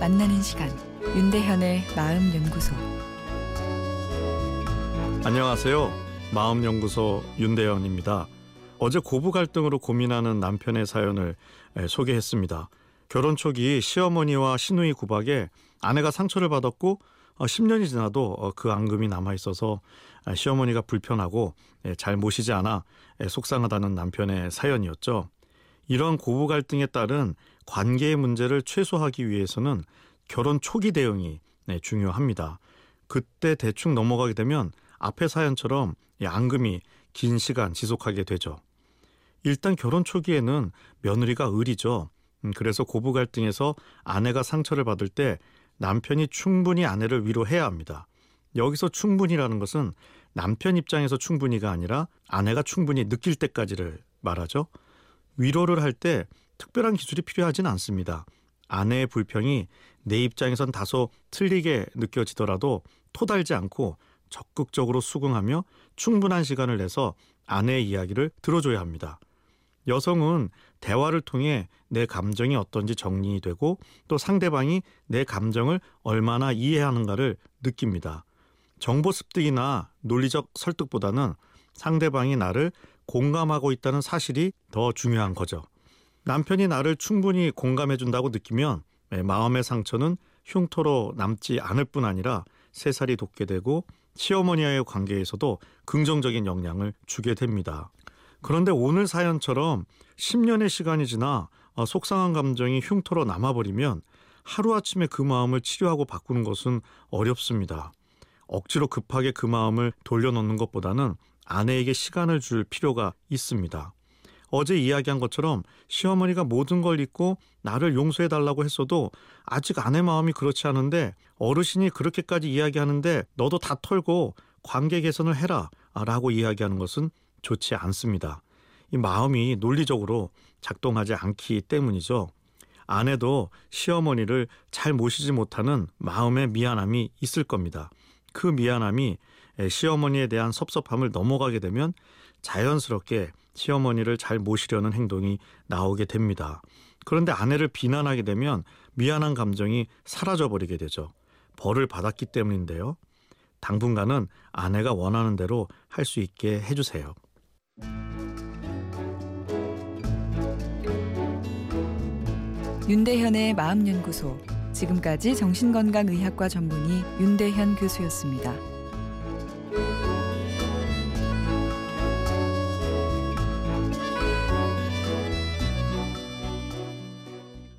만나는 시간 윤대현의 마음 연구소 안녕하세요. 마음 연구소 윤대현입니다. 어제 고부 갈등으로 고민하는 남편의 사연을 소개했습니다. 결혼 초기 시어머니와 시누이 구박에 아내가 상처를 받았고 10년이 어, 지나도 어, 그 앙금이 남아 있어서 시어머니가 불편하고 잘 모시지 않아 속상하다는 남편의 사연이었죠. 이런 고부 갈등에 따른 관계의 문제를 최소화하기 위해서는 결혼 초기 대응이 중요합니다. 그때 대충 넘어가게 되면 앞의 사연처럼 앙금이 긴 시간 지속하게 되죠. 일단 결혼 초기에는 며느리가 을이죠. 음, 그래서 고부 갈등에서 아내가 상처를 받을 때 남편이 충분히 아내를 위로해야 합니다. 여기서 충분히라는 것은 남편 입장에서 충분히가 아니라 아내가 충분히 느낄 때까지를 말하죠. 위로를 할 때 특별한 기술이 필요하진 않습니다. 아내의 불평이 내 입장에선 다소 틀리게 느껴지더라도 토달지 않고 적극적으로 수긍하며 충분한 시간을 내서 아내의 이야기를 들어줘야 합니다. 여성은 대화를 통해 내 감정이 어떤지 정리되고 또 상대방이 내 감정을 얼마나 이해하는가를 느낍니다. 정보 습득이나 논리적 설득보다는 상대방이 나를 공감하고 있다는 사실이 더 중요한 거죠. 남편이 나를 충분히 공감해 준다고 느끼면 마음의 상처는 흉터로 남지 않을 뿐 아니라 새살이 돋게 되고 시어머니와의 관계에서도 긍정적인 영향을 주게 됩니다. 그런데 오늘 사연처럼 10년의 시간이 지나 어, 속상한 감정이 흉터로 남아버리면 하루아침에 그 마음을 치료하고 바꾸는 것은 어렵습니다. 억지로 급하게 그 마음을 돌려놓는 것보다는 아내에게 시간을 줄 필요가 있습니다. 어제 이야기한 것처럼 시어머니가 모든 걸 잊고 나를 용서해 달라고 했어도 아직 아내 마음이 그렇지 않은데 어르신이 그렇게까지 이야기하는데 너도 다 털고 관계 개선을 해라 라고 이야기하는 것은 좋지 않습니다. 이 마음이 논리적으로 작동하지 않기 때문이죠. 아내도 시어머니를 잘 모시지 못하는 마음의 미안함이 있을 겁니다. 그 미안함이 시어머니에 대한 섭섭함을 넘어가게 되면 자연스럽게 시어머니를 잘 모시려는 행동이 나오게 됩니다. 그런데 아내를 비난하게 되면 미안한 감정이 사라져 버리게 되죠. 벌을 받았기 때문인데요. 당분간은 아내가 원하는 대로 할 수 있게 해주세요. 윤대현의 마음연구소. 지금까지 정신건강의학과 전문의 윤대현 교수였습니다.